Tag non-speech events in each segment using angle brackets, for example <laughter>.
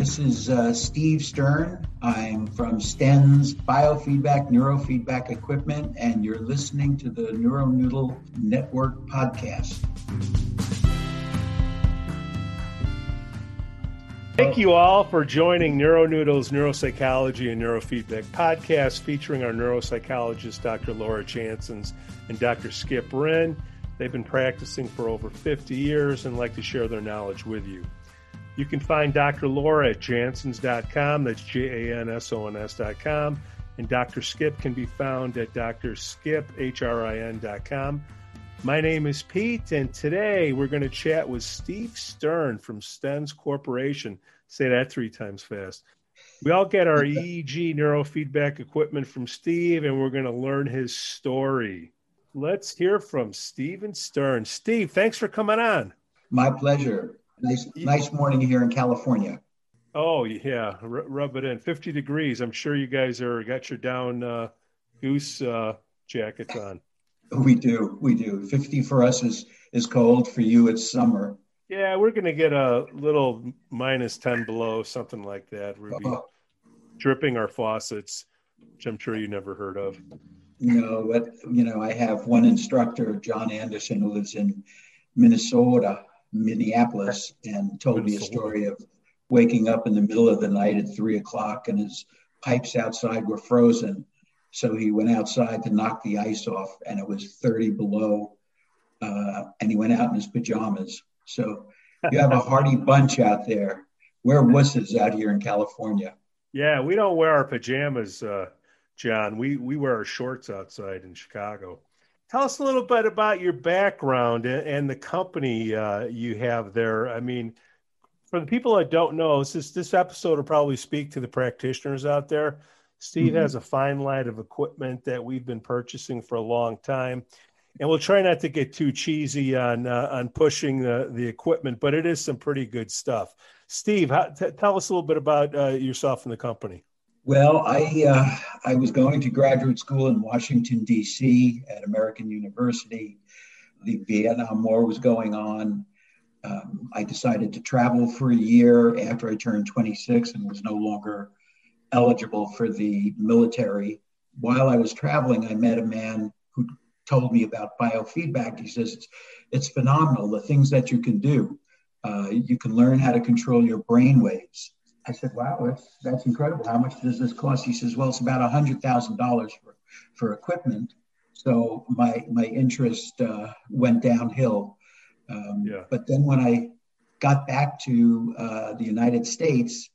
This is uh, Steve Stern. I'm from STEN's Biofeedback Neurofeedback Equipment, and you're listening to the NeuroNoodle Network podcast. Thank you all for joining NeuroNoodle's Neuropsychology and Neurofeedback podcast featuring our neuropsychologist, Dr. Laura Jansons and Dr. Skip Wren. They've been practicing for over 50 years and like to share their knowledge with you. You can find Dr. Laura at jansons.com. That's J A N S O N S.com. And Dr. Skip can be found at drskip.com. My name is Pete, and today we're going to chat with Steve Stern from Stens Corporation. Say that three times fast. We all get our <laughs> EEG neurofeedback equipment from Steve, and we're going to learn his story. Let's hear from Steven Stern. Steve, thanks for coming on. My pleasure. Nice, nice morning here in California. Oh yeah, R- rub it in. Fifty degrees. I'm sure you guys are got your down uh, goose uh, jackets on. We do, we do. Fifty for us is is cold. For you, it's summer. Yeah, we're gonna get a little minus ten below, something like that. We'll be oh. dripping our faucets, which I'm sure you never heard of. No, but you know, I have one instructor, John Anderson, who lives in Minnesota, Minneapolis and told me a story of waking up in the middle of the night at three o'clock and his pipes outside were frozen. So he went outside to knock the ice off and it was 30 below. Uh, and he went out in his pajamas. So you have a <laughs> hardy bunch out there. We're wusses out here in California. Yeah, we don't wear our pajamas, uh, John. We we wear our shorts outside in Chicago. Tell us a little bit about your background and the company uh, you have there. I mean, for the people that don't know, this this episode will probably speak to the practitioners out there. Steve mm-hmm. has a fine line of equipment that we've been purchasing for a long time, and we'll try not to get too cheesy on uh, on pushing the the equipment, but it is some pretty good stuff. Steve, how, t- tell us a little bit about uh, yourself and the company. Well, I uh, I was going to graduate school in Washington D.C. at American University. The Vietnam War was going on. Um, I decided to travel for a year after I turned 26 and was no longer eligible for the military. While I was traveling, I met a man who told me about biofeedback. He says it's, it's phenomenal, the things that you can do. Uh, you can learn how to control your brain waves. I said, wow, that's, that's incredible. How much does this cost? He says, well, it's about $100,000 for, for equipment. So my, my interest uh, went downhill. Um, yeah. But then when I got back to uh, the United States,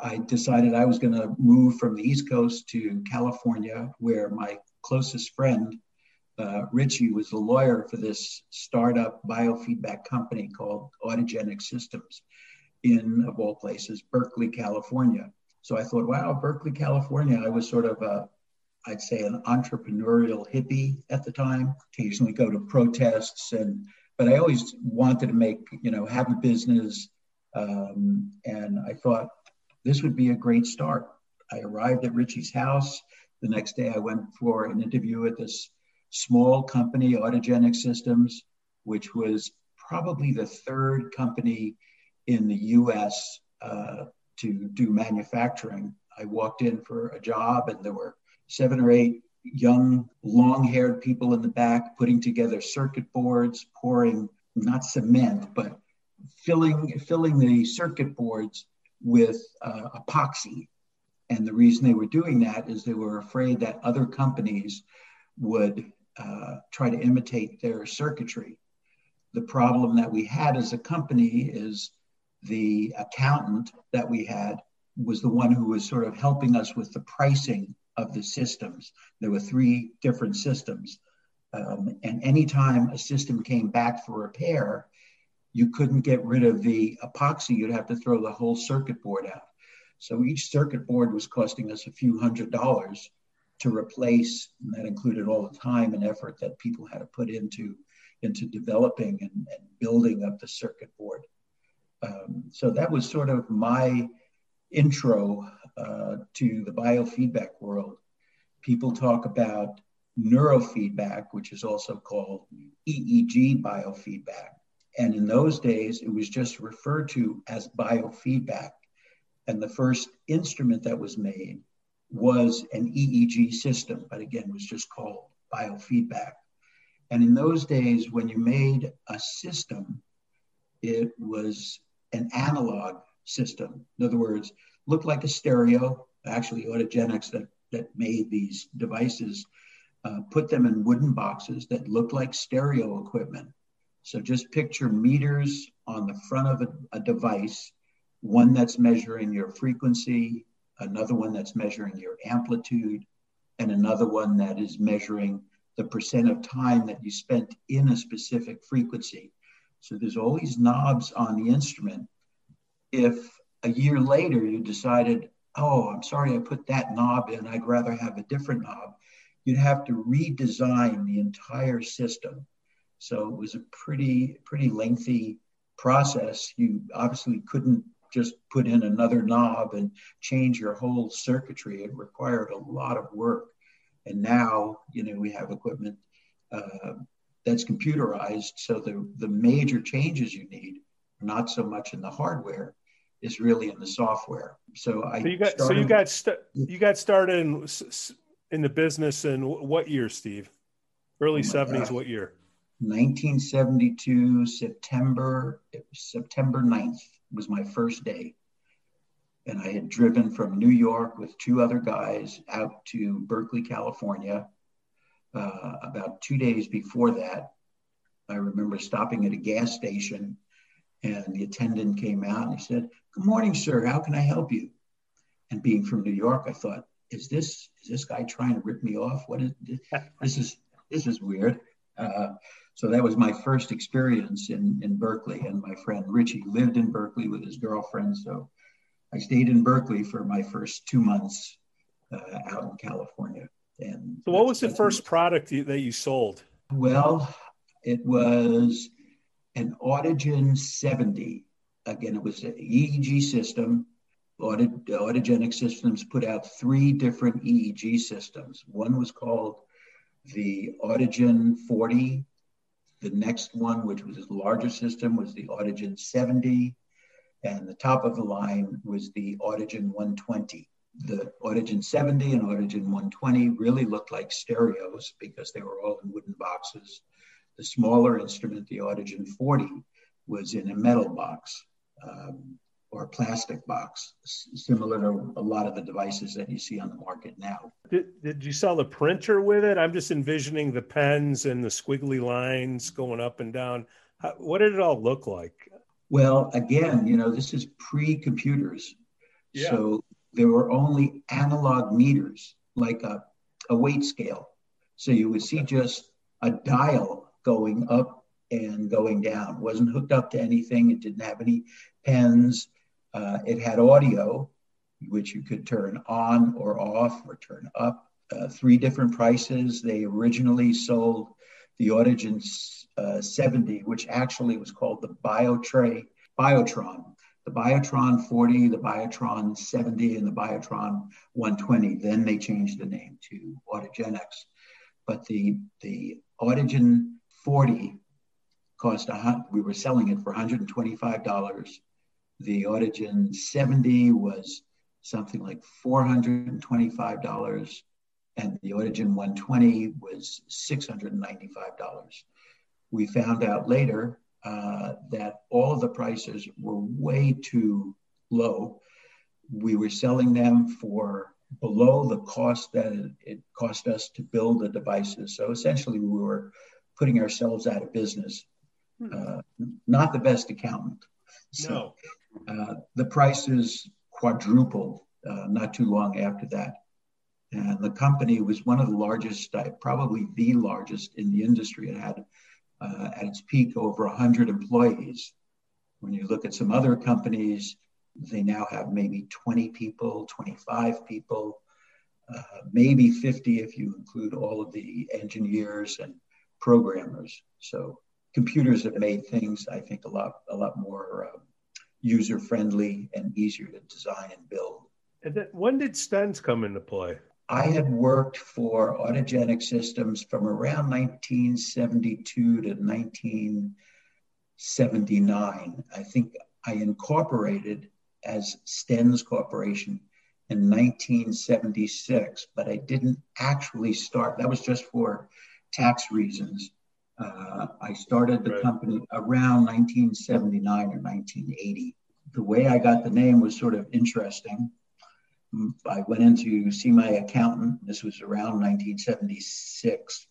I decided I was going to move from the East Coast to California, where my closest friend, uh, Richie, was the lawyer for this startup biofeedback company called Autogenic Systems in, of all places, Berkeley, California. So I thought, wow, Berkeley, California. I was sort of a, I'd say, an entrepreneurial hippie at the time. Occasionally go to protests, and but I always wanted to make, you know, have a business. Um, and I thought this would be a great start. I arrived at Richie's house. The next day, I went for an interview at this small company, Autogenic Systems, which was probably the third company in the US uh, to do manufacturing. I walked in for a job and there were seven or eight young, long haired people in the back putting together circuit boards, pouring not cement, but filling, filling the circuit boards with uh, epoxy. And the reason they were doing that is they were afraid that other companies would uh, try to imitate their circuitry. The problem that we had as a company is the accountant that we had was the one who was sort of helping us with the pricing of the systems. There were three different systems. Um, and anytime a system came back for repair, you couldn't get rid of the epoxy, you'd have to throw the whole circuit board out. So each circuit board was costing us a few hundred dollars to replace, and that included all the time and effort that people had to put into, into developing and, and building up the circuit board. So that was sort of my intro uh, to the biofeedback world. People talk about neurofeedback, which is also called EEG biofeedback. And in those days, it was just referred to as biofeedback. And the first instrument that was made was an EEG system, but again, was just called biofeedback. And in those days, when you made a system, it was an analog system. In other words, looked like a stereo. Actually, Autogenics that, that made these devices uh, put them in wooden boxes that looked like stereo equipment. So just picture meters on the front of a, a device, one that's measuring your frequency, another one that's measuring your amplitude, and another one that is measuring the percent of time that you spent in a specific frequency. So there's all these knobs on the instrument. If a year later you decided, oh, I'm sorry I put that knob in, I'd rather have a different knob, you'd have to redesign the entire system. So it was a pretty, pretty lengthy process. You obviously couldn't just put in another knob and change your whole circuitry. It required a lot of work. And now, you know, we have equipment uh, that's computerized. So the, the major changes you need, not so much in the hardware, is really in the software. So I so you got started, so you got st- you got started in in the business in what year, Steve? Early oh 70s, what year? 1972 September September 9th was my first day. And I had driven from New York with two other guys out to Berkeley, California. Uh, about two days before that, I remember stopping at a gas station and the attendant came out and he said, Good morning, sir. How can I help you? And being from New York, I thought, is this is this guy trying to rip me off? What is this? <laughs> this is this is weird. Uh, so that was my first experience in, in Berkeley. And my friend Richie lived in Berkeley with his girlfriend. So I stayed in Berkeley for my first two months uh, out in California. And so, what was the first product that you sold? Well, it was an Autogen 70. Again, it was an EEG system. Audit, Autogenic Systems put out three different EEG systems. One was called the Autogen 40, the next one, which was his larger system, was the Autogen 70. And the top of the line was the Autogen 120. The Autogen 70 and Autogen 120 really looked like stereos because they were all in wooden boxes. The smaller instrument, the Autogen 40, was in a metal box. Um, or a plastic box, similar to a lot of the devices that you see on the market now. Did, did you sell the printer with it? I'm just envisioning the pens and the squiggly lines going up and down. How, what did it all look like? Well, again, you know, this is pre computers. Yeah. So there were only analog meters, like a, a weight scale. So you would see just a dial going up and going down. It wasn't hooked up to anything. It didn't have any pens. Uh, it had audio, which you could turn on or off or turn up. Uh, three different prices. They originally sold the Autogen uh, 70, which actually was called the BioTray, Biotron. The Biotron 40, the Biotron 70, and the Biotron 120. Then they changed the name to Autogenics. But the, the Autogen 40 cost a we were selling it for $125 the Autogen 70 was something like $425, and the Autogen 120 was $695. We found out later uh, that all of the prices were way too low. We were selling them for below the cost that it cost us to build the devices. So essentially, we were putting ourselves out of business. Hmm. Uh, not the best accountant. So, no. Uh, the prices quadrupled uh, not too long after that. And the company was one of the largest, uh, probably the largest in the industry. It had uh, at its peak over 100 employees. When you look at some other companies, they now have maybe 20 people, 25 people, uh, maybe 50 if you include all of the engineers and programmers. So computers have made things, I think, a lot, a lot more uh, user friendly and easier to design and build. And then when did Stens come into play? I had worked for Autogenic Systems from around 1972 to 1979. I think I incorporated as Stens Corporation in 1976, but I didn't actually start. That was just for tax reasons. Uh, I started the right. company around 1979 or 1980. The way I got the name was sort of interesting. I went in to see my accountant. This was around 1976.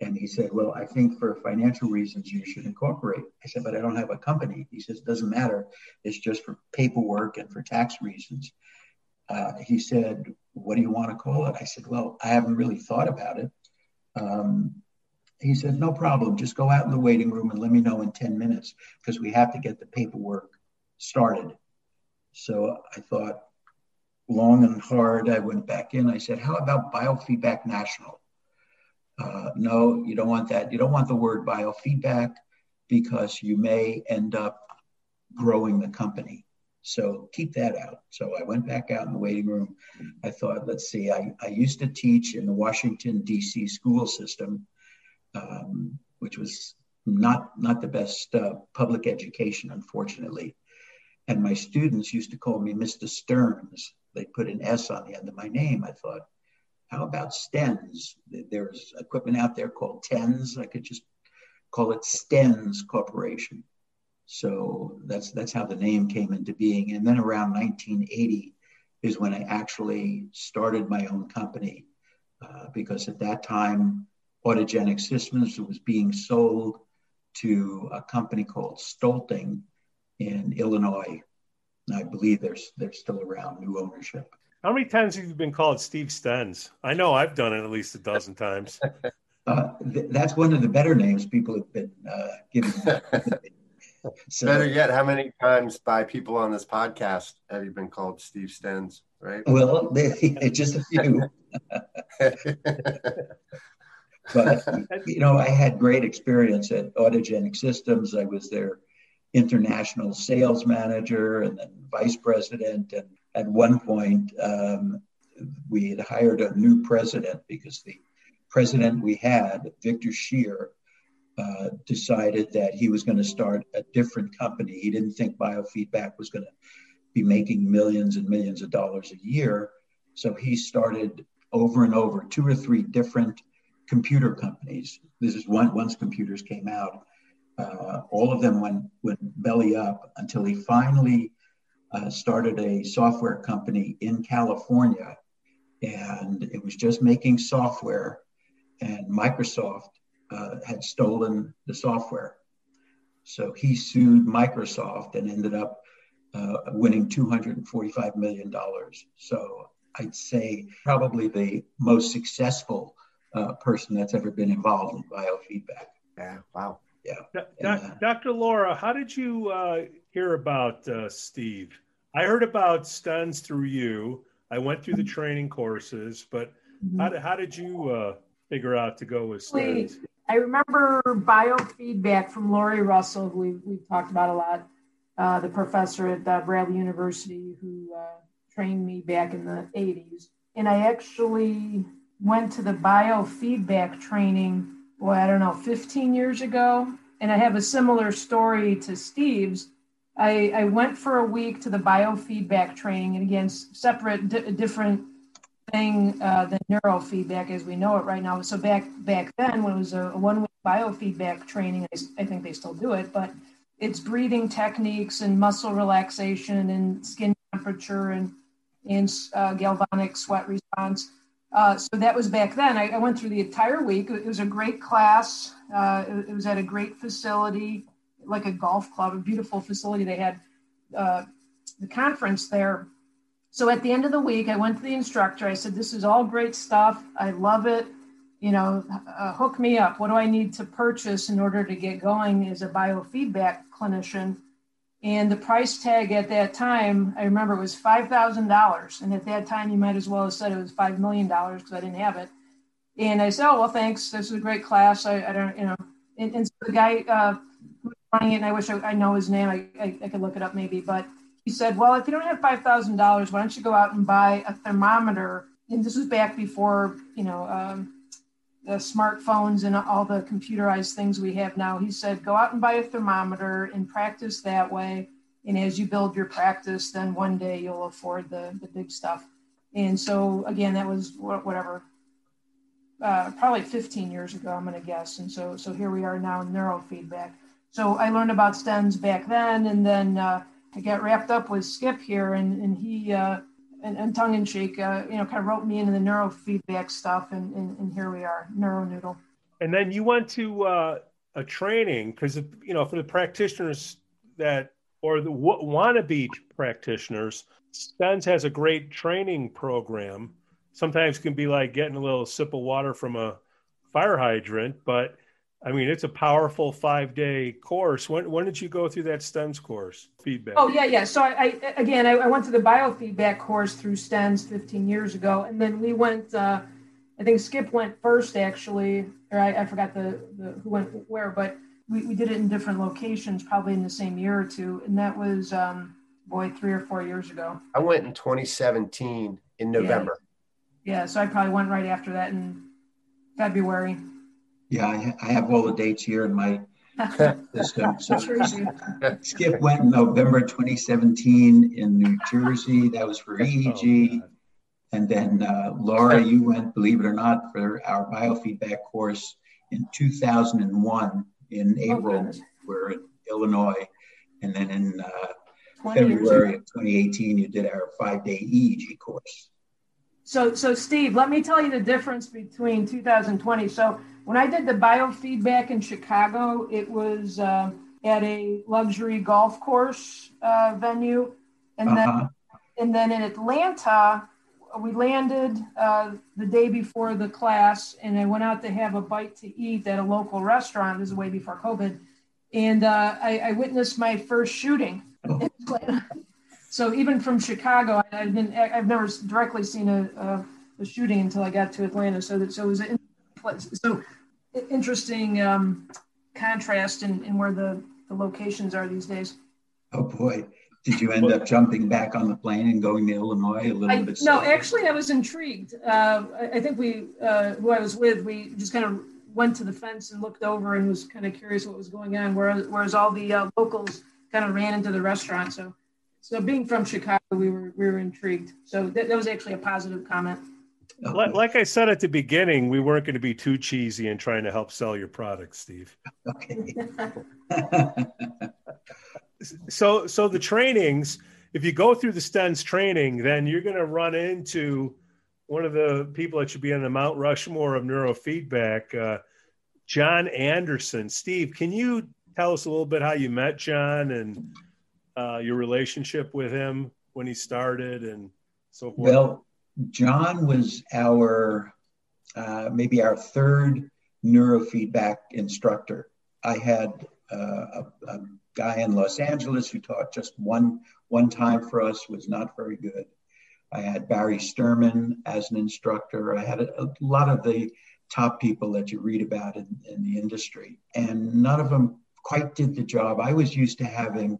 And he said, Well, I think for financial reasons you should incorporate. I said, But I don't have a company. He says, Doesn't matter. It's just for paperwork and for tax reasons. Uh, he said, What do you want to call it? I said, Well, I haven't really thought about it. Um, he said, No problem. Just go out in the waiting room and let me know in 10 minutes because we have to get the paperwork started. So I thought long and hard. I went back in. I said, How about Biofeedback National? Uh, no, you don't want that. You don't want the word biofeedback because you may end up growing the company. So keep that out. So I went back out in the waiting room. I thought, let's see, I, I used to teach in the Washington, D.C. school system, um, which was not, not the best uh, public education, unfortunately. And my students used to call me Mr. Stearns. They put an S on the end of my name. I thought, how about Stens? There's equipment out there called TENS. I could just call it Stens Corporation. So that's that's how the name came into being. And then around 1980 is when I actually started my own company, uh, because at that time, Autogenic Systems was being sold to a company called Stoelting in Illinois. And I believe they're, they're still around, new ownership. How many times have you been called Steve Stens? I know I've done it at least a dozen times. <laughs> Uh, th- that's one of the better names people have been uh, giving. so, <laughs> better yet, how many times by people on this podcast have you been called Steve Stens? Right. Well, <laughs> just a few. but you know, I had great experience at Autogenic Systems. I was their international sales manager and then vice president, and at one point, um, we had hired a new president because the president we had, Victor Shear, uh, decided that he was going to start a different company. He didn't think biofeedback was going to be making millions and millions of dollars a year. So he started over and over two or three different computer companies. This is one, once computers came out. Uh, all of them went, went belly up until he finally uh, started a software company in California, and it was just making software, and Microsoft uh, had stolen the software. So he sued Microsoft and ended up uh, winning $245 million. So I'd say probably the most successful uh, person that's ever been involved in biofeedback. Yeah, wow. Yeah. D- uh, Dr. Laura, how did you uh, hear about Steve? I heard about Stens through you. I went through the training courses, but mm-hmm. how, did, how did you uh, figure out to go with Stens? I remember biofeedback from Laurie Russell, who we, we've talked about a lot, uh, the professor at uh, Bradley University who uh, trained me back in the 80s. And I actually went to the biofeedback training, boy, I don't know, 15 years ago. And I have a similar story to Steve's I, I went for a week to the biofeedback training, and again, separate, di- different thing uh, than neurofeedback as we know it right now. So back back then, when it was a, a one week biofeedback training, I, I, think they still do it, but it's breathing techniques and muscle relaxation and skin temperature and and uh, galvanic sweat response. Uh, so that was back then. I, I, went through the entire week. It was a great class. Uh, it, was at a great facility like a golf club, a beautiful facility. They had uh, the conference there. So at the end of the week, I went to the instructor. I said, "This is all great stuff. I love it. You know, uh, hook me up. What do I need to purchase in order to get going as a biofeedback clinician?" And the price tag at that time, I remember, it was five thousand dollars. And at that time, you might as well have said it was five million dollars because I didn't have it. And I said, "Oh well, thanks. This is a great class. I, I don't, you know." And, and so the guy uh, running it, and I wish I, I know his name. I, I, I, could look it up maybe, but he said, "Well, if you don't have five thousand dollars, why don't you go out and buy a thermometer?" And this was back before you know um, the smartphones and all the computerized things we have now. He said, "Go out and buy a thermometer and practice that way." And as you build your practice, then one day you'll afford the, the big stuff. And so, again, that was whatever, uh, probably 15 years ago, I'm going to guess. And so, so here we are now in neurofeedback. So I learned about Stens back then, and then uh, I got wrapped up with Skip here, and, and he, uh, and, and tongue in cheek, uh, you know, kind of wrote me into the neurofeedback stuff, and, and, and here we are, NeuroNoodle. And then you went to uh, a training because, you know, for the practitioners that, or the w- wannabe practitioners, Stens has a great training program. Sometimes can be like getting a little sip of water from a fire hydrant, but I mean, it's a powerful five day course. When, when did you go through that STENS course? Feedback. Oh, yeah, yeah. So, I, I again, I, I, went to the biofeedback course through STENS 15 years ago. And then we went, uh, I think Skip went first, actually, or I, I forgot the, the who went where, but we, we did it in different locations, probably in the same year or two. And that was, um, boy, three or four years ago. I went in 2017 in November. Yeah. yeah so I probably went right after that in February. Yeah, I, I have all the dates here in my <laughs> system. So Skip went in November 2017 in New Jersey. That was for EEG. Oh, and then uh, Laura, you went, believe it or not, for our biofeedback course in 2001 in oh, April. Oh, we're in Illinois. And then in uh, February of 2018, you did our five day EEG course. So, so Steve, let me tell you the difference between 2020. So when I did the biofeedback in Chicago, it was uh, at a luxury golf course uh, venue, and uh-huh. then and then in Atlanta, we landed uh, the day before the class, and I went out to have a bite to eat at a local restaurant. This is way before COVID, and uh, I, I, witnessed my first shooting. Oh. <laughs> so even from Chicago, I, have been I've never directly seen a, a, a, shooting until I got to Atlanta. So that so it was an, so interesting um, contrast in, in where the, the locations are these days. Oh boy. Did you end up jumping back on the plane and going to Illinois a little I, bit? No, actually, I was intrigued. Uh, I, I, think we, uh, who I was with, we just kind of went to the fence and looked over and was kind of curious what was going on. Whereas, whereas all the uh, locals kind of ran into the restaurant. So, so being from Chicago, we were we were intrigued. So that, that was actually a positive comment. Okay. Like I said at the beginning, we weren't going to be too cheesy in trying to help sell your product, Steve. <laughs> Okay. <laughs> so, so the trainings, if you go through the STENS training, then you're going to run into one of the people that should be on the Mount Rushmore of neurofeedback, uh, John Anderson. Steve, can you tell us a little bit how you met John and uh, your relationship with him when he started and so forth? Well, John was our uh, maybe our third neurofeedback instructor. I had uh, a, a, guy in Los Angeles who taught just one one time for us was not very good. I had Barry Sterman as an instructor. I had a, a lot of the top people that you read about in, in, the industry, and none of them quite did the job. I was used to having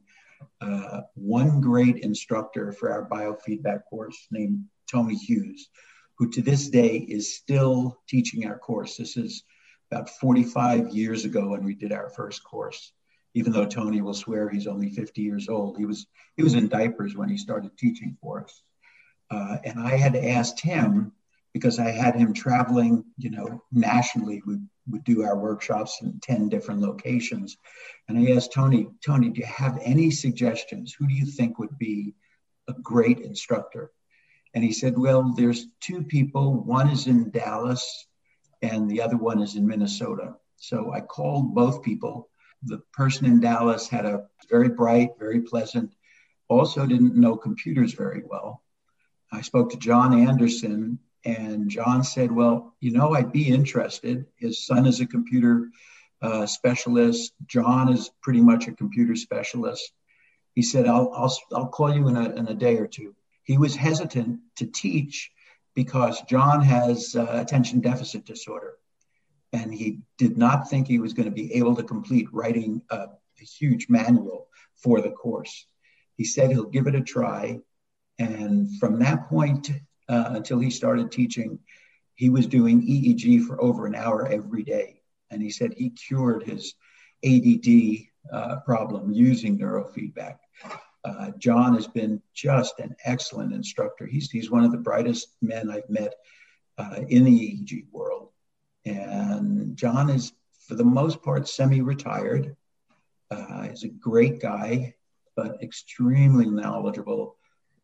uh, one great instructor for our biofeedback course named Tony Hughes, who to this day is still teaching our course. This is about 45 years ago when we did our first course. Even though Tony will swear he's only 50 years old, he was he was in diapers when he started teaching for us. Uh, and I had asked him because I had him traveling, you know, nationally. We would do our workshops in 10 different locations. And I asked Tony, Tony, do you have any suggestions? Who do you think would be a great instructor? And he said, Well, there's two people. One is in Dallas and the other one is in Minnesota. So I called both people. The person in Dallas had a very bright, very pleasant, also didn't know computers very well. I spoke to John Anderson, and John said, Well, you know, I'd be interested. His son is a computer uh, specialist. John is pretty much a computer specialist. He said, I'll, I'll, I'll call you in a, in a day or two he was hesitant to teach because John has uh, attention deficit disorder. And he did not think he was going to be able to complete writing a, a huge manual for the course. He said he'll give it a try. And from that point uh, until he started teaching, he was doing EEG for over an hour every day. And he said he cured his ADD uh, problem using neurofeedback. Uh, John has been just an excellent instructor. He's, he's one of the brightest men I've met uh, in the EEG world. And John is, for the most part, semi retired. Uh, he's a great guy, but extremely knowledgeable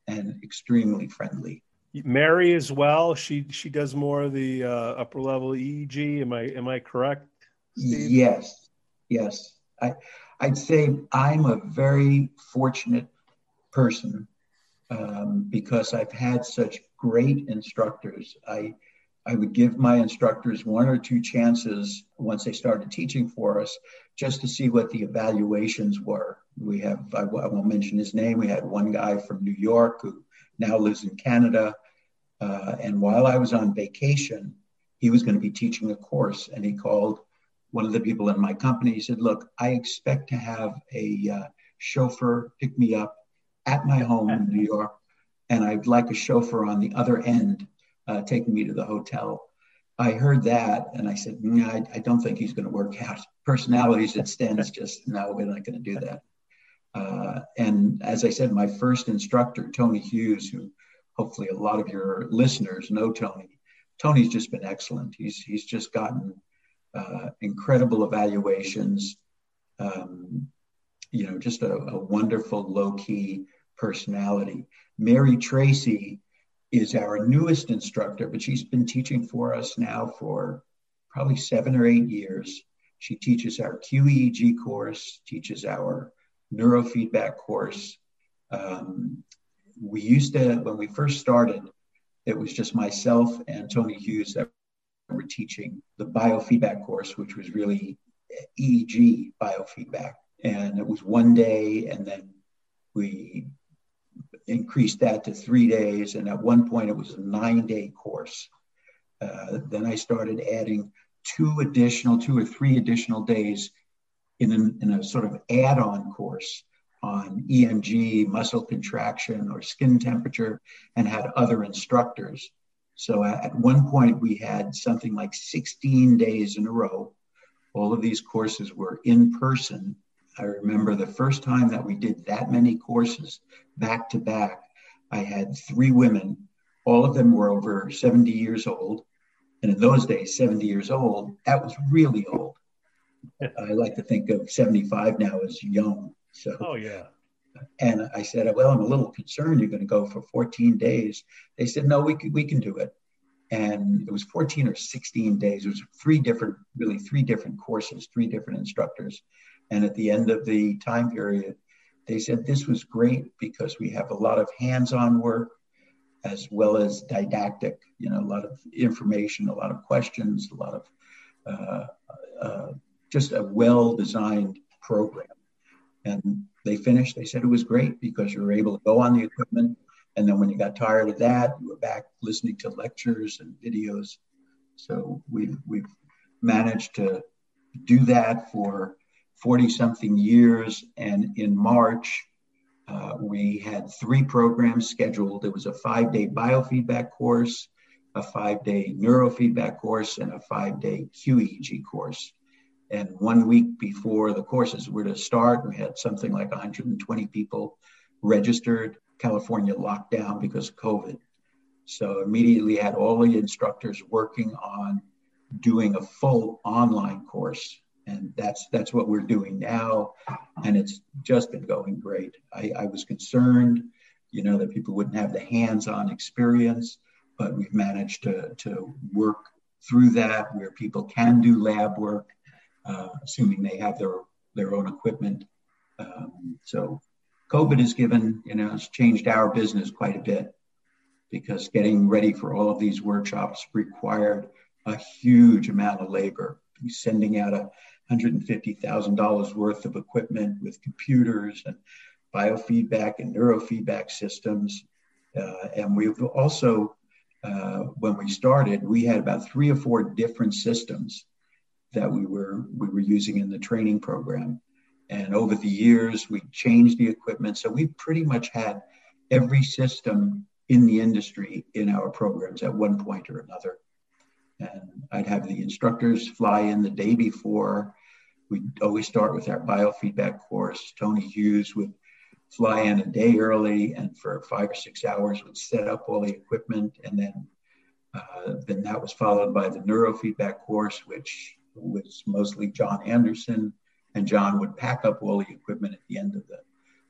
and extremely friendly. Mary as well. She she does more of the uh, upper level EEG. Am I am I correct? Steve? Yes, yes. I I'd say I'm a very fortunate person um, because I've had such great instructors. I I would give my instructors one or two chances once they started teaching for us, just to see what the evaluations were. We have I, I won't mention his name. We had one guy from New York who now lives in Canada, uh, and while I was on vacation, he was going to be teaching a course, and he called one of the people in my company. He said, Look, I expect to have a uh, chauffeur pick me up at my home in New York, and I'd like a chauffeur on the other end uh, taking me to the hotel. I heard that and I said, mm, I, I, don't think he's going to work out. Personalities at Sten's just, no, we're not going to do that. Uh, and as I said, my first instructor, Tony Hughes, who hopefully a lot of your listeners know Tony. Tony's just been excellent. He's, he's just gotten uh, incredible evaluations. Um, you know, just a, a wonderful low key personality. Mary Tracy is our newest instructor, but she's been teaching for us now for probably seven or eight years. She teaches our QEEG course, teaches our neurofeedback course. Um, we used to, when we first started, it was just myself and Tony Hughes that were teaching the biofeedback course, which was really EEG biofeedback. And it was one day, and then we increased that to three days. And at one point, it was a nine day course. Uh, then I started adding two additional, two or three additional days in, an, in a sort of add on course on EMG, muscle contraction, or skin temperature, and had other instructors. So at one point, we had something like 16 days in a row. All of these courses were in person. I remember the first time that we did that many courses back to back, I had three women. All of them were over 70 years old. And in those days, 70 years old, that was really old. I like to think of 75 now as young. So, oh, yeah. And I said, well, I'm a little concerned you're going to go for 14 days. They said, no, we can, we can do it. And it was 14 or 16 days. It was three different, really three different courses, three different instructors. And at the end of the time period, they said this was great because we have a lot of hands-on work as well as didactic, you know, a lot of information, a lot of questions, a lot of uh, uh, just a well-designed program. And they finished. They said it was great because you were able to go on the equipment, and then when you got tired of that, you were back listening to lectures and videos. So we've we've managed to do that for 40 something years. And in March, uh, we had three programs scheduled. It was a five day biofeedback course, a five day neurofeedback course, and a five day QEEG course. And one week before the courses were to start, we had something like 120 people registered. California locked down because of COVID. So immediately had all the instructors working on doing a full online course. And that's that's what we're doing now. And it's just been going great. I, I was concerned, you know, that people wouldn't have the hands-on experience, but we've managed to, to work through that where people can do lab work uh, assuming they have their their own equipment. Um, so COVID has given, you know, it's changed our business quite a bit because getting ready for all of these workshops required a huge amount of labor. Sending out a $150,000 worth of equipment with computers and biofeedback and neurofeedback systems. Uh, and we've also, uh, when we started, we had about three or four different systems that we were we were using in the training program. And over the years, we changed the equipment. So we pretty much had every system in the industry in our programs at one point or another. And I'd have the instructors fly in the day before. We'd always start with our biofeedback course. Tony Hughes would fly in a day early and for five or six hours would set up all the equipment. And then, uh, then that was followed by the neurofeedback course, which was mostly John Anderson. And John would pack up all the equipment at the end of the,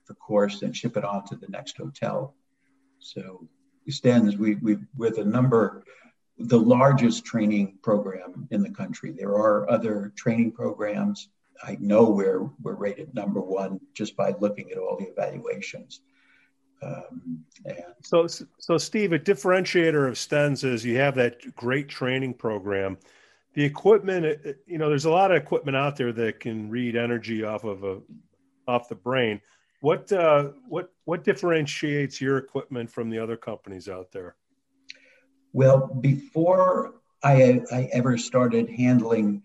the course and ship it on to the next hotel. So Stens, we, we, we're the number, the largest training program in the country. There are other training programs I know we're we're rated number one just by looking at all the evaluations. Um, and so, so Steve, a differentiator of Stens is you have that great training program. The equipment, you know, there's a lot of equipment out there that can read energy off of a off the brain. What uh, what what differentiates your equipment from the other companies out there? Well, before I, I ever started handling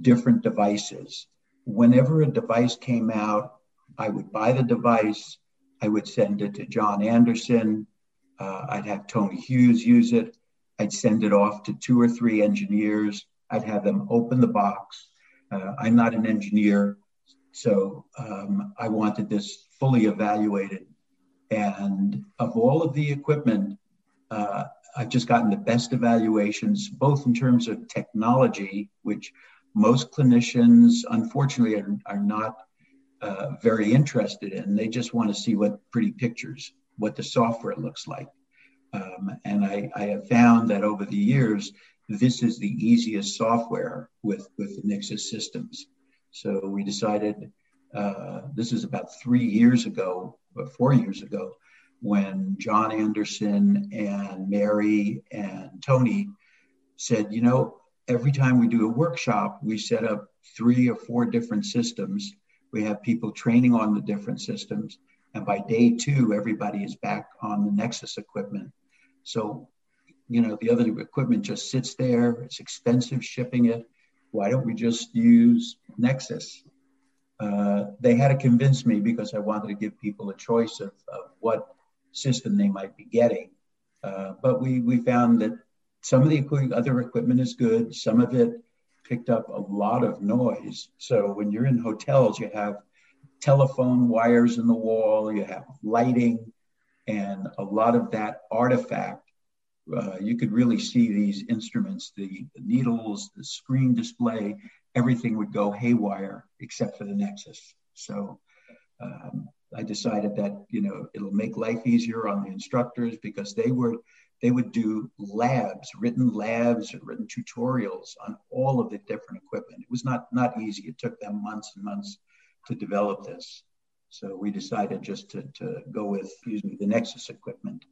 different devices, whenever a device came out, I would buy the device, I would send it to John Anderson, uh, I'd have Tony Hughes use it, I'd send it off to two or three engineers, I'd have them open the box. Uh, I'm not an engineer, so um, I wanted this fully evaluated. And of all of the equipment, uh, I've just gotten the best evaluations, both in terms of technology, which most clinicians, unfortunately, are, are not uh, very interested in. They just want to see what pretty pictures, what the software looks like. Um, and I, I, have found that over the years, this is the easiest software with, with the Nexus systems. So we decided, uh, this is about three years ago, or four years ago, when John Anderson and Mary and Tony said, you know, every time we do a workshop, we set up three or four different systems. We have people training on the different systems. And by day two, everybody is back on the Nexus equipment. So, you know, the other equipment just sits there. It's expensive shipping it. Why don't we just use Nexus? Uh, they had to convince me because I wanted to give people a choice of, of what system they might be getting. Uh, but we, we found that some of the other equipment is good. Some of it picked up a lot of noise. So when you're in hotels, you have telephone wires in the wall, you have lighting, and a lot of that artifact. Uh, you could really see these instruments, the, the, needles, the screen display, everything would go haywire except for the Nexus. So um, I decided that you know it'll make life easier on the instructors because they were they would do labs, written labs, or written tutorials on all of the different equipment. It was not not easy. It took them months and months to develop this. So we decided just to, to go with, me, the Nexus equipment.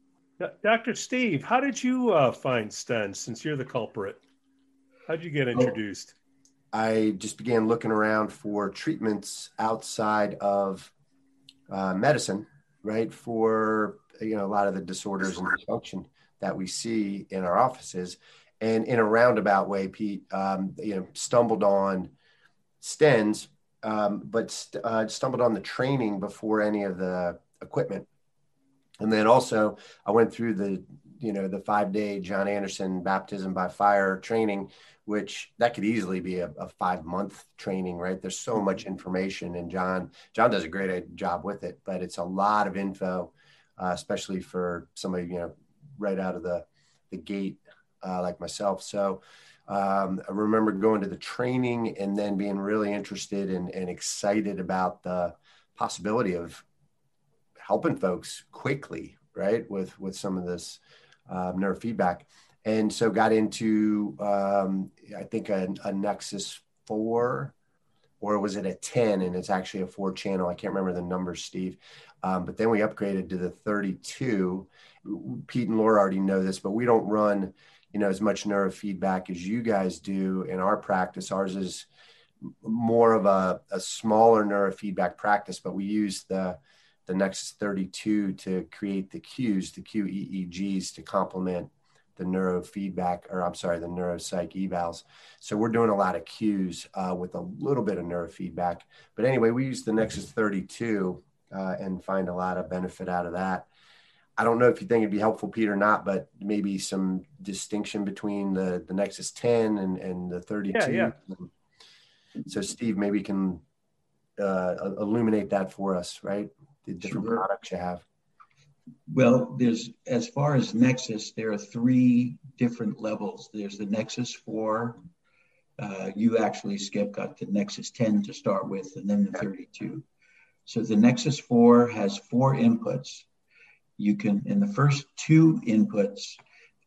Dr. Steve, how did you uh, find Stens since you're the culprit? How did you get introduced? I just began looking around for treatments outside of uh, medicine, right? For you know a lot of the disorders and dysfunction that we see in our offices. And in a roundabout way, Pete, um, you know, stumbled on Stens, um, but st- uh, stumbled on the training before any of the equipment. And then also, I went through the, you know, the five day John Anderson baptism by fire training, which that could easily be a, a five month training, right? There's so much information, and John John does a great job with it, but it's a lot of info, uh, especially for somebody you know right out of the the gate, uh, like myself. So um, I remember going to the training and then being really interested and, and excited about the possibility of helping folks quickly, right, with with some of this uh, neurofeedback. And so got into um, I think a, a Nexus four or was it a 10 and it's actually a four channel. I can't remember the numbers steve. Um, but then we upgraded to the 32 pete and laura already know this but we don't run you know as much neurofeedback as you guys do in our practice. Ours is more of a, a smaller neurofeedback practice but we use the the Nexus 32 to create the cues the qeegs to complement the neurofeedback, or I'm sorry, the neuropsych evals. So we're doing a lot of cues uh, with a little bit of neurofeedback. But anyway, we use the Nexus 32 uh, and find a lot of benefit out of that. I don't know if you think it'd be helpful, Pete, or not, but maybe some distinction between the, the Nexus 10 and, and the 32. Yeah, yeah. So, Steve, maybe you can uh, illuminate that for us, right? The different sure. products you have? Well, there's as far as Nexus, there are three different levels. There's the Nexus 4. Uh, you actually, Skip, got the Nexus 10 to start with, and then the 32. So the Nexus 4 has four inputs. You can, in the first two inputs,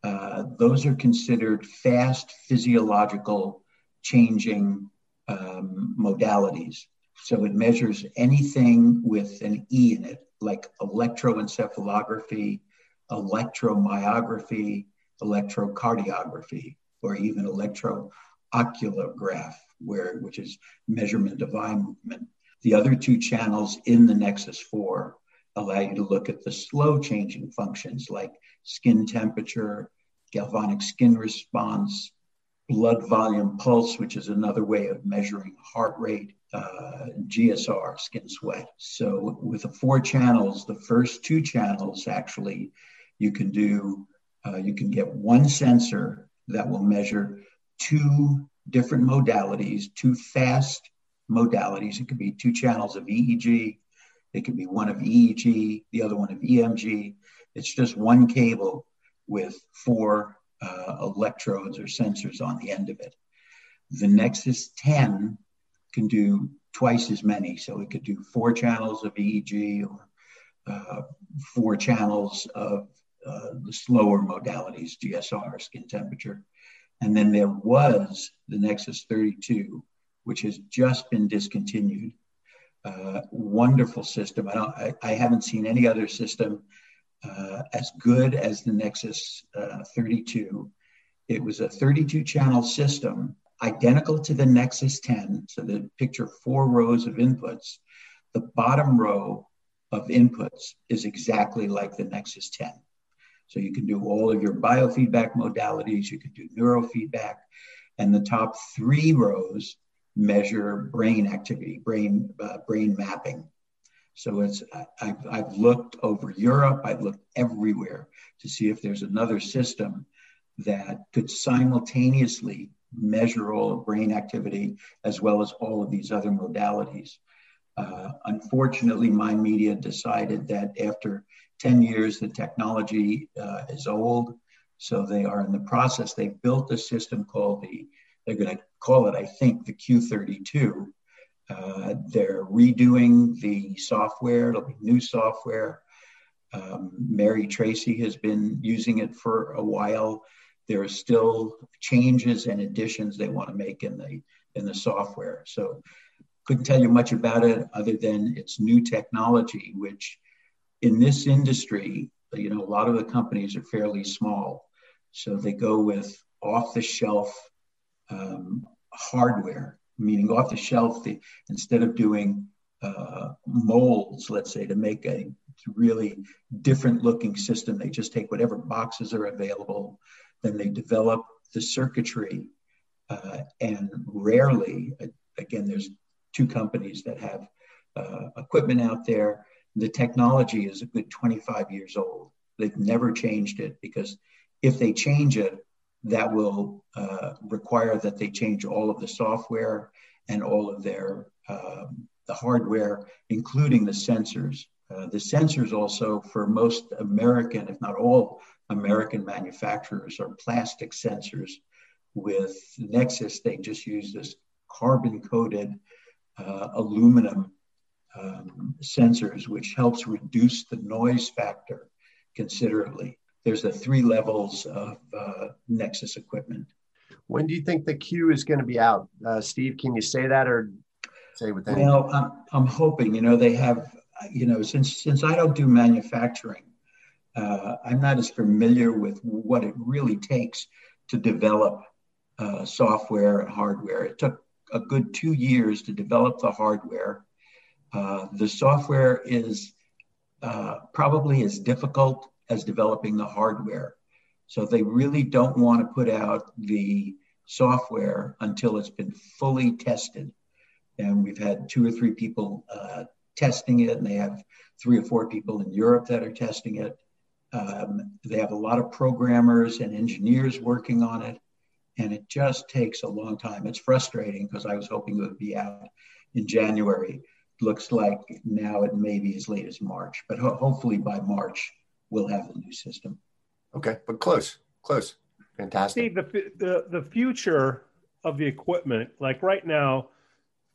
uh, those are considered fast physiological changing um, modalities. So it measures anything with an E in it, like electroencephalography, electromyography, electrocardiography, or even electrooculograph, where which is measurement of eye movement. The other two channels in the Nexus 4 allow you to look at the slow changing functions like skin temperature, galvanic skin response, blood volume pulse, which is another way of measuring heart rate, uh, GSR, skin sweat. So with the four channels, the first two channels actually, you can do, uh, you can get one sensor that will measure two different modalities, two fast modalities. It could be two channels of EEG. It could be one of EEG, the other one of EMG. It's just one cable with four uh, electrodes or sensors on the end of it. The Nexus 10 can do twice as many. So it could do four channels of EEG or uh, four channels of uh, the slower modalities, GSR, skin temperature. And then there was the Nexus 32, which has just been discontinued. Uh, wonderful system. I, don't, I, I, haven't seen any other system uh, as good as the Nexus uh, 32. It was a 32 channel system, identical to the Nexus 10. So the picture four rows of inputs. The bottom row of inputs is exactly like the Nexus 10. So you can do all of your biofeedback modalities, you can do neurofeedback, and the top three rows measure brain activity, brain, uh, brain mapping. So it's I've, I've looked over Europe, I've looked everywhere to see if there's another system that could simultaneously measure all of brain activity as well as all of these other modalities. Uh, unfortunately, Mind Media decided that after 10 years, the technology uh, is old. So they are in the process. They built a system called the, they're going to call it, I think, the Q32, uh, they're redoing the software. It'll be new software. Um, Mary Tracy has been using it for a while. There are still changes and additions they want to make in the in the software. So couldn't tell you much about it other than it's new technology, which in this industry, you know, a lot of the companies are fairly small. So they go with off the shelf um, hardware meaning off the shelf, the, instead of doing uh, molds, let's say, to make a really different looking system, they just take whatever boxes are available, then they develop the circuitry. Uh, and rarely, again, there's two companies that have uh, equipment out there. The technology is a good 25 years old. They've never changed it because if they change it, that will uh, require that they change all of the software and all of their um, the hardware, including the sensors. Uh, the sensors also for most American, if not all American manufacturers, are plastic sensors. With Nexus, they just use this carbon-coated uh, aluminum um, sensors, which helps reduce the noise factor considerably there's the three levels of uh, Nexus equipment. When do you think the Q is going to be out, uh, Steve? Can you say that or say with that? Well, I'm, I'm hoping. You know, they have. You know, since since I don't do manufacturing, uh, I'm not as familiar with what it really takes to develop uh, software and hardware. It took a good two years to develop the hardware. Uh, the software is uh, probably as difficult as developing the hardware. So they really don't want to put out the software until it's been fully tested. And we've had two or three people uh, testing it, and they have three or four people in Europe that are testing it. Um, they have a lot of programmers and engineers working on it, and it just takes a long time. It's frustrating because I was hoping it would be out in January. looks like now it may be as late as March, but ho- hopefully by March we'll have the new system. Okay, but close, close, fantastic. Steve, the the the future of the equipment, like right now,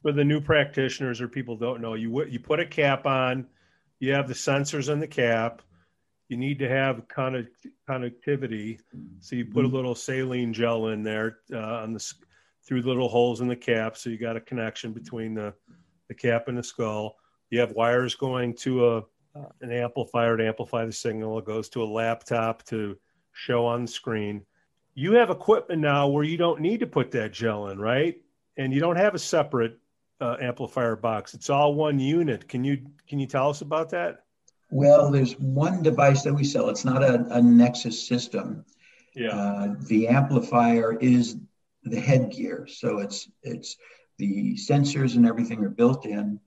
for the new practitioners or people don't know, you you put a cap on, you have the sensors in the cap. You need to have connect, connectivity, so you put a mm-hmm. little saline gel in there uh, on the through little holes in the cap, so you got a connection between the the cap and the skull. You have wires going to a an amplifier to amplify the signal. It goes to a laptop to show on the screen. You have equipment now where you don't need to put that gel in, right? And you don't have a separate uh, amplifier box. It's all one unit. Can you can you tell us about that? Well, there's one device that we sell. It's not a, a Nexus system. Yeah. Uh, the amplifier is the headgear, so it's it's the sensors and everything are built in.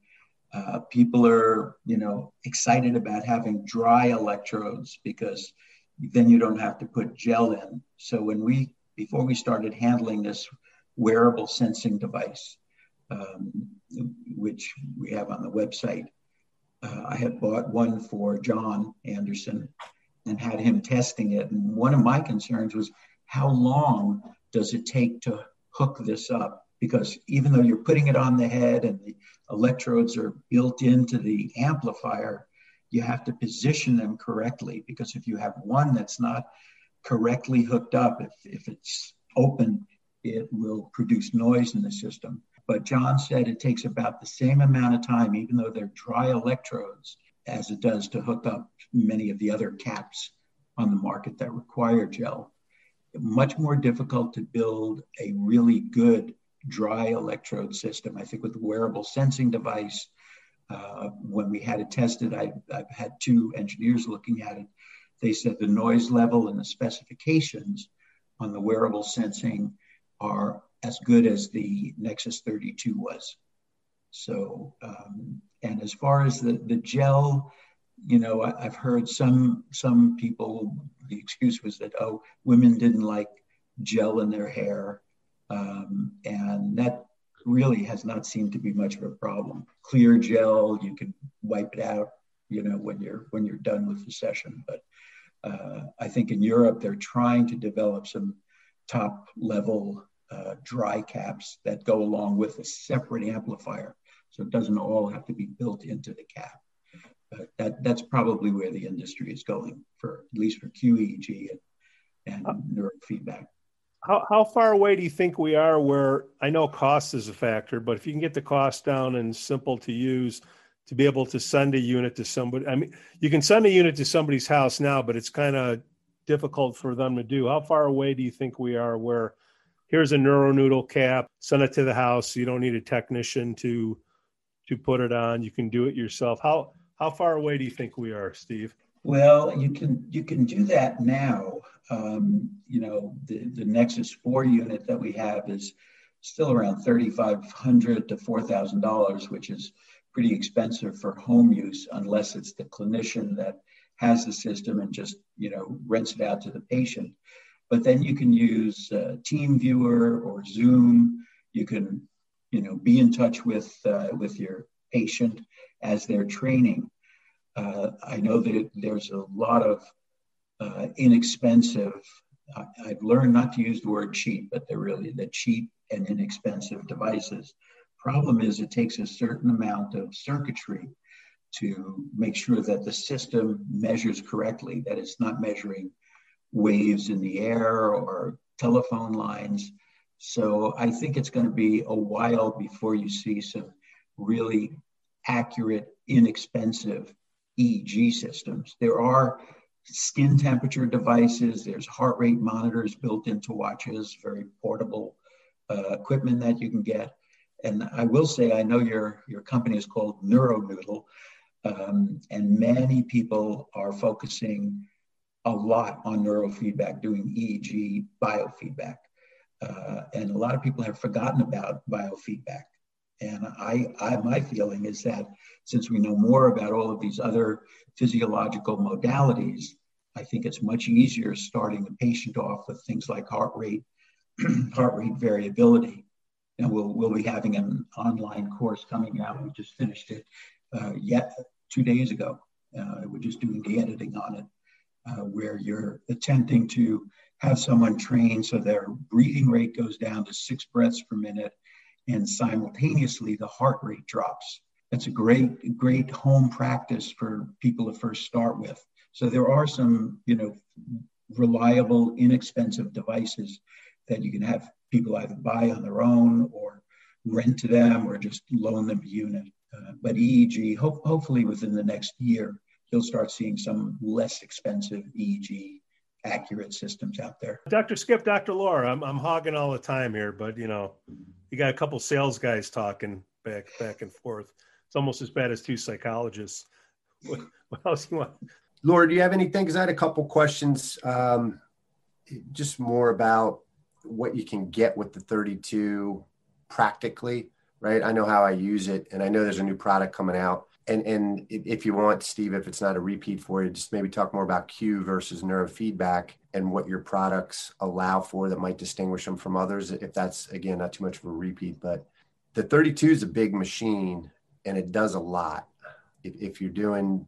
Uh, people are, you know, excited about having dry electrodes because then you don't have to put gel in. So when we, before we started handling this wearable sensing device, um, which we have on the website, uh, I had bought one for John Anderson and had him testing it. And one of my concerns was how long does it take to hook this up? because even though you're putting it on the head and the electrodes are built into the amplifier, you have to position them correctly because if you have one that's not correctly hooked up, if, if it's open, it will produce noise in the system. But John said it takes about the same amount of time, even though they're dry electrodes, as it does to hook up many of the other caps on the market that require gel. Much more difficult to build a really good dry electrode system. I think with the wearable sensing device, uh, when we had it tested, I, have had two engineers looking at it. They said the noise level and the specifications on the wearable sensing are as good as the Nexus 32 was. So, um, and as far as the, the gel, you know, I, have heard some some people. The excuse was that oh, women didn't like gel in their hair. Um, and that really has not seemed to be much of a problem. Clear gel, you can wipe it out, you know, when you're when you're done with the session. But uh, I think in Europe they're trying to develop some top level uh, dry caps that go along with a separate amplifier, so it doesn't all have to be built into the cap. But that that's probably where the industry is going for at least for QEEG and, and neurofeedback. How, how far away do you think we are where I know cost is a factor, but if you can get the cost down and simple to use to be able to send a unit to somebody, I mean, you can send a unit to somebody's house now, but it's kind of difficult for them to do. How far away do you think we are where here's a neuronoodle cap, send it to the house. You don't need a technician to to put it on. You can do it yourself. How how far away do you think we are, Steve? Well, you can you can do that now. Um, you know, the, the Nexus 4 unit that we have is still around 3,500 to $4,000, which is pretty expensive for home use unless it's the clinician that has the system and just, you know, rents it out to the patient. But then you can use uh, TeamViewer or Zoom. You can, you know, be in touch with uh, with your patient as they're training. Uh, I know that there's a lot of uh, inexpensive. I, I've learned not to use the word cheap, but they're really the cheap and inexpensive devices. Problem is, it takes a certain amount of circuitry to make sure that the system measures correctly, that it's not measuring waves in the air or telephone lines. So I think it's going to be a while before you see some really accurate, inexpensive EEG systems. There are skin temperature devices, there's heart rate monitors built into watches, very portable uh, equipment that you can get. And I will say, I know your, your company is called NeuroNoodle, um, and many people are focusing a lot on neurofeedback, doing EEG biofeedback. Uh, and a lot of people have forgotten about biofeedback. And I, I, my feeling is that since we know more about all of these other physiological modalities, I think it's much easier starting the patient off with things like heart rate, <clears throat> heart rate variability, and we'll we'll be having an online course coming out. We just finished it uh, yet two days ago. Uh, we're just doing the editing on it, uh, where you're attempting to have someone train so their breathing rate goes down to six breaths per minute, and simultaneously the heart rate drops. That's a great great home practice for people to first start with. So there are some you know reliable, inexpensive devices that you can have people either buy on their own or rent to them or just loan them a unit. Uh, but EEG, ho- hopefully within the next year, you'll start seeing some less expensive EEG accurate systems out there. Dr. Skip, Dr. Laura, I'm, I'm hogging all the time here, but you know, you got a couple sales guys talking back back and forth. It's almost as bad as two psychologists. What, <laughs> what else you want? Laura, do you have anything? Because I had a couple questions, um, just more about what you can get with the 32 practically, right? I know how I use it, and I know there's a new product coming out. And and if you want, Steve, if it's not a repeat for you, just maybe talk more about cue versus neurofeedback and what your products allow for that might distinguish them from others. If that's again not too much of a repeat, but the 32 is a big machine and it does a lot. If, if you're doing,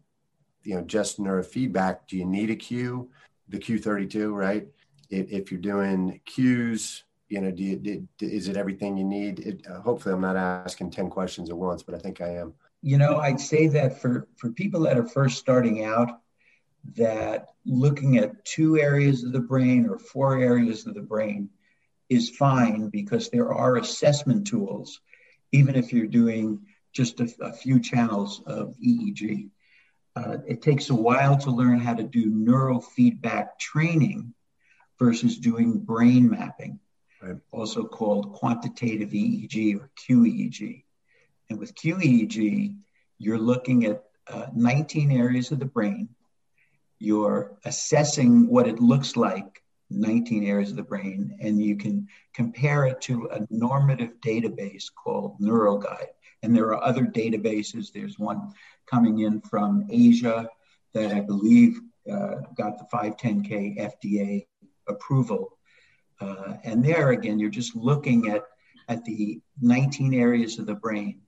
you know, just neurofeedback, do you need a cue? The Q32, right? If, if you're doing cues, you know, do you, do, is it everything you need? It, uh, hopefully, I'm not asking 10 questions at once, but I think I am. You know, I'd say that for, for people that are first starting out, that looking at two areas of the brain or four areas of the brain is fine because there are assessment tools, even if you're doing just a, a few channels of EEG. Uh, it takes a while to learn how to do neurofeedback training versus doing brain mapping, right. also called quantitative EEG or QEEG. And with QEEG, you're looking at uh, 19 areas of the brain. You're assessing what it looks like, 19 areas of the brain, and you can compare it to a normative database called NeuroGuide. And there are other databases. There's one coming in from Asia that I believe uh, got the 510K FDA approval. Uh, and there again, you're just looking at, at the 19 areas of the brain.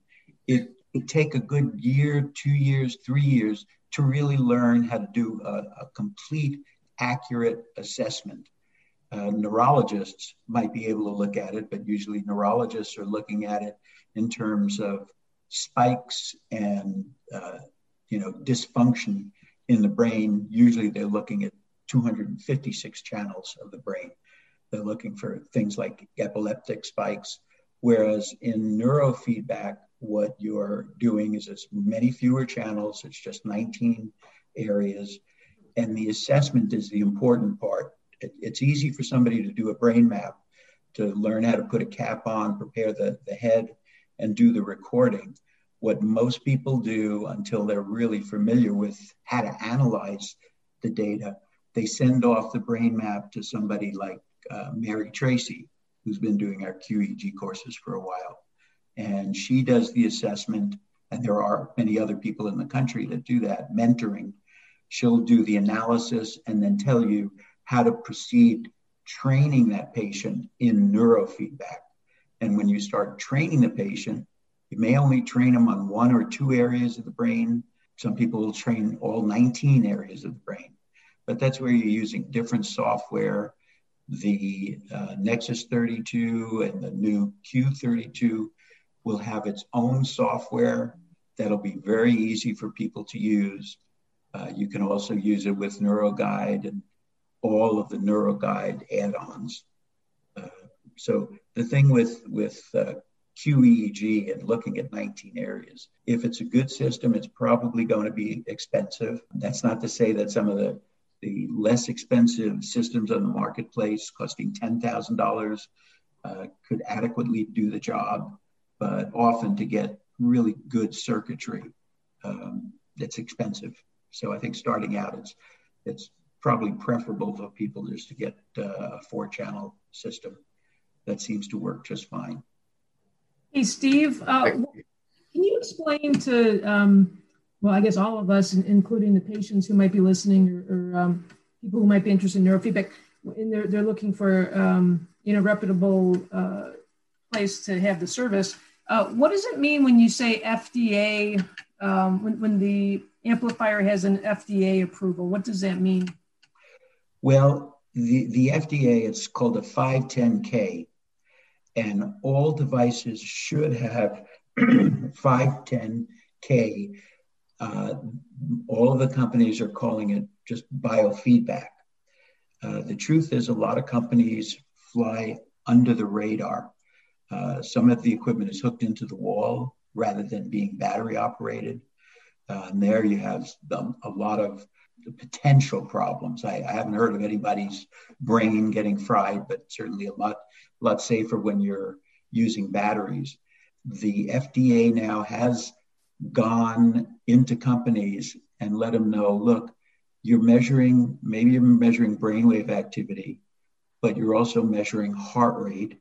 It would take a good year, two years, three years to really learn how to do a, a complete, accurate assessment. Uh, neurologists might be able to look at it, but usually neurologists are looking at it in terms of spikes and uh, you know dysfunction in the brain. Usually, they're looking at 256 channels of the brain. They're looking for things like epileptic spikes, whereas in neurofeedback, what you're doing is it's many fewer channels. It's just 19 areas, and the assessment is the important part. It, it's easy for somebody to do a brain map to learn how to put a cap on, prepare the, the head, and do the recording. What most people do until they're really familiar with how to analyze the data, they send off the brain map to somebody like uh, Mary Tracy, who's been doing our QEEG courses for a while. And she does the assessment, and there are many other people in the country that do that, mentoring. She'll do the analysis and then tell you how to proceed training that patient in neurofeedback. And when you start training the patient, you may only train them on one or two areas of the brain. Some people will train all 19 areas of the brain, but that's where you're using different software. The uh, Nexus 32 and the new Q32 will have its own software that'll be very easy for people to use. Uh, you can also use it with NeuroGuide and all of the NeuroGuide add-ons. Uh, so the thing with with uh, QEEG and looking at 19 areas, if it's a good system, it's probably going to be expensive. That's not to say that some of the the less expensive systems on the marketplace, costing ten thousand uh, dollars, could adequately do the job. But often to get really good circuitry, um, it's expensive. So I think starting out, it's it's probably preferable for people just to get uh, a four channel system that seems to work just fine. Hey, Steve, uh, can you explain to, um, well, I guess all of us, including the patients who might be listening or, or um, people who might be interested in neurofeedback, and they're, they're looking for, um, you know, reputable uh, place to have the service. Uh, what does it mean when you say FDA, um, when, when the amplifier has an FDA approval? What does that mean? Well, the, the FDA, it's called a 510K, and all devices should have <clears throat> 510K. Uh, all of the companies are calling it just biofeedback. Uh, the truth is, a lot of companies fly under the radar. Uh, some of the equipment is hooked into the wall rather than being battery operated. Uh, and there you have a lot of potential problems. I, I, haven't heard of anybody's brain getting fried, but certainly a lot, lot safer when you're using batteries. The FDA now has gone into companies and let them know, look, you're measuring, maybe you're measuring brainwave activity, but you're also measuring heart rate.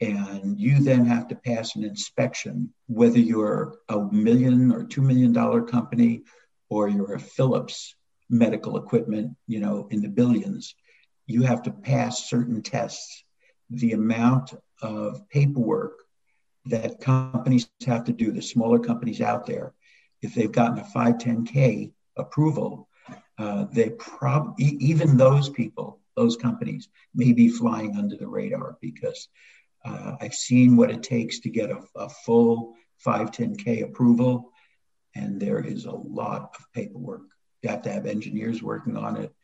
And you then have to pass an inspection, whether you're a million or two million dollar company or you're a Philips medical equipment, you know, in the billions, you have to pass certain tests. The amount of paperwork that companies have to do, the smaller companies out there, if they've gotten a 510K approval, uh, they probably, even those people, those companies, may be flying under the radar because uh, I've seen what it takes to get a, a full 510K approval, and there is a lot of paperwork you have to have engineers working on it,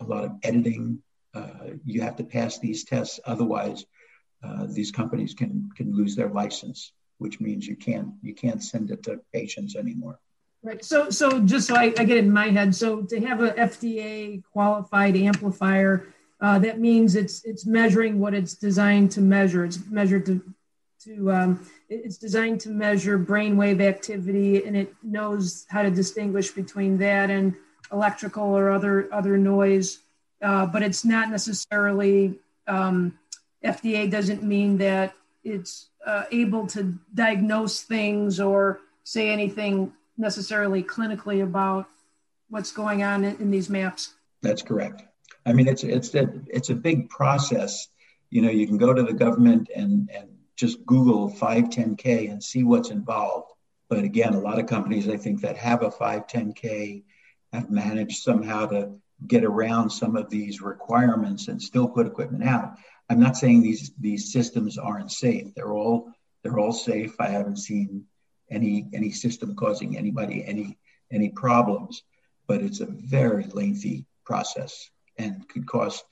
a lot of editing. Uh, you have to pass these tests, otherwise, uh, these companies can can lose their license, which means you can't you can't send it to patients anymore. Right. So so just so I, I get it in my head, so to have a FDA qualified amplifier, uh, that means it's it's measuring what it's designed to measure. It's measured to to um, it's designed to measure brainwave activity and it knows how to distinguish between that and electrical or other other noise. Uh, but it's not necessarily um, fda doesn't mean that it's uh, able to diagnose things or say anything necessarily clinically about what's going on in, in these maps. That's correct i mean it's it's a, it's a big process you know you can go to the government and and just Google 510K and see what's involved. But again, a lot of companies, I think, that have a 510K have managed somehow to get around some of these requirements and still put equipment out. I'm not saying these these systems aren't safe. They're all they're all safe. I haven't seen any any system causing anybody any any problems, but it's a very lengthy process and could cost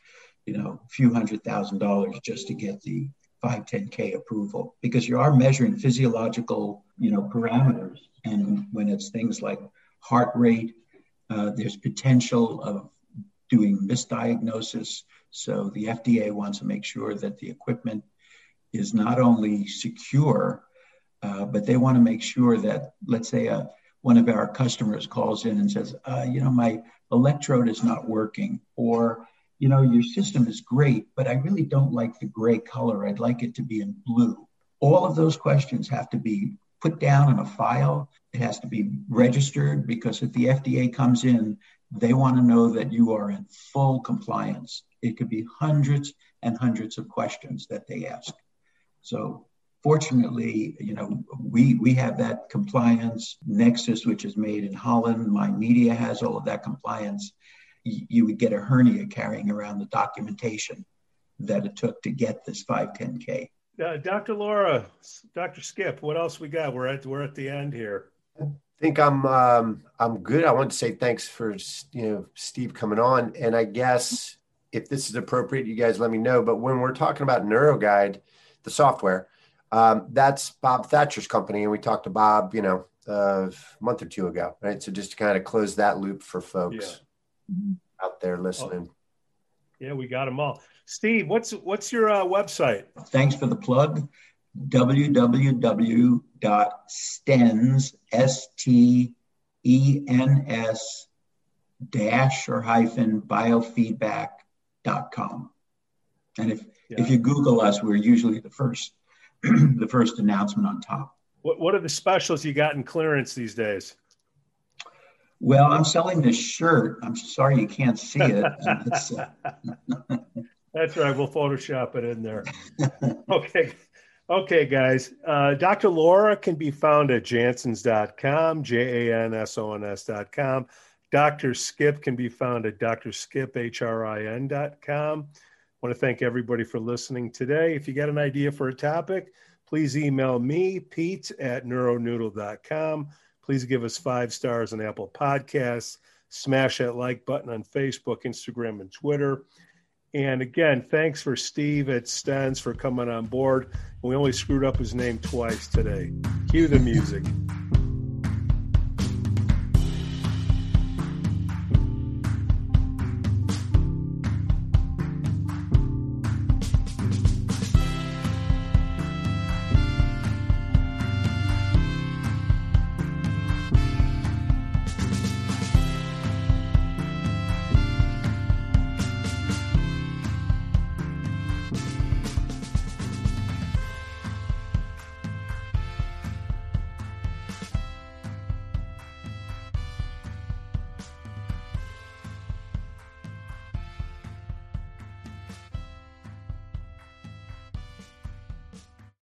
you know a few hundred thousand dollars just to get the 510K approval because you are measuring physiological, you know, parameters. And when it's things like heart rate, uh, there's potential of doing misdiagnosis. So the FDA wants to make sure that the equipment is not only secure, uh, but they want to make sure that, let's say, a, one of our customers calls in and says, uh, you know, my electrode is not working, or you know, your system is great, but I really don't like the gray color. I'd like it to be in blue. All of those questions have to be put down in a file. It has to be registered because if the FDA comes in, they want to know that you are in full compliance. It could be hundreds and hundreds of questions that they ask. So fortunately, you know, we we have that compliance. Nexus, which is made in Holland, Mind Media has all of that compliance you would get a hernia carrying around the documentation that it took to get this 510K. Uh, Dr. Laura, Dr. Skip, what else we got? We're at we're at the end here. I think I'm um, I'm good. I want to say thanks for you know Steve coming on, and I guess if this is appropriate, you guys let me know. But when we're talking about NeuroGuide, the software, um, that's Bob Thatcher's company, and we talked to Bob, you know, a month or two ago, right? So just to kind of close that loop for folks. Yeah out there listening. Oh, yeah, we got them all. Steve, what's what's your uh, website? Thanks for the plug. www.stens s t e n s dash or hyphen biofeedback.com. And if yeah. if you Google us, we're usually the first <clears throat> the first announcement on top. What what are the specials you got in clearance these days? Well, I'm selling this shirt. I'm sorry you can't see it. <laughs> Uh... <laughs> That's right. We'll Photoshop it in there. Okay. Okay, guys. Uh, Dr. Laura can be found at jansons.com, J A N S O N S.com. Dr. Skip can be found at drskipHRIN.com. Want to thank everybody for listening today. If you got an idea for a topic, please email me, Pete at neuronoodle.com. Please give us five stars on Apple Podcasts. Smash that like button on Facebook, Instagram, and Twitter. And again, thanks for Steve at Stens for coming on board. We only screwed up his name twice today. Cue the music.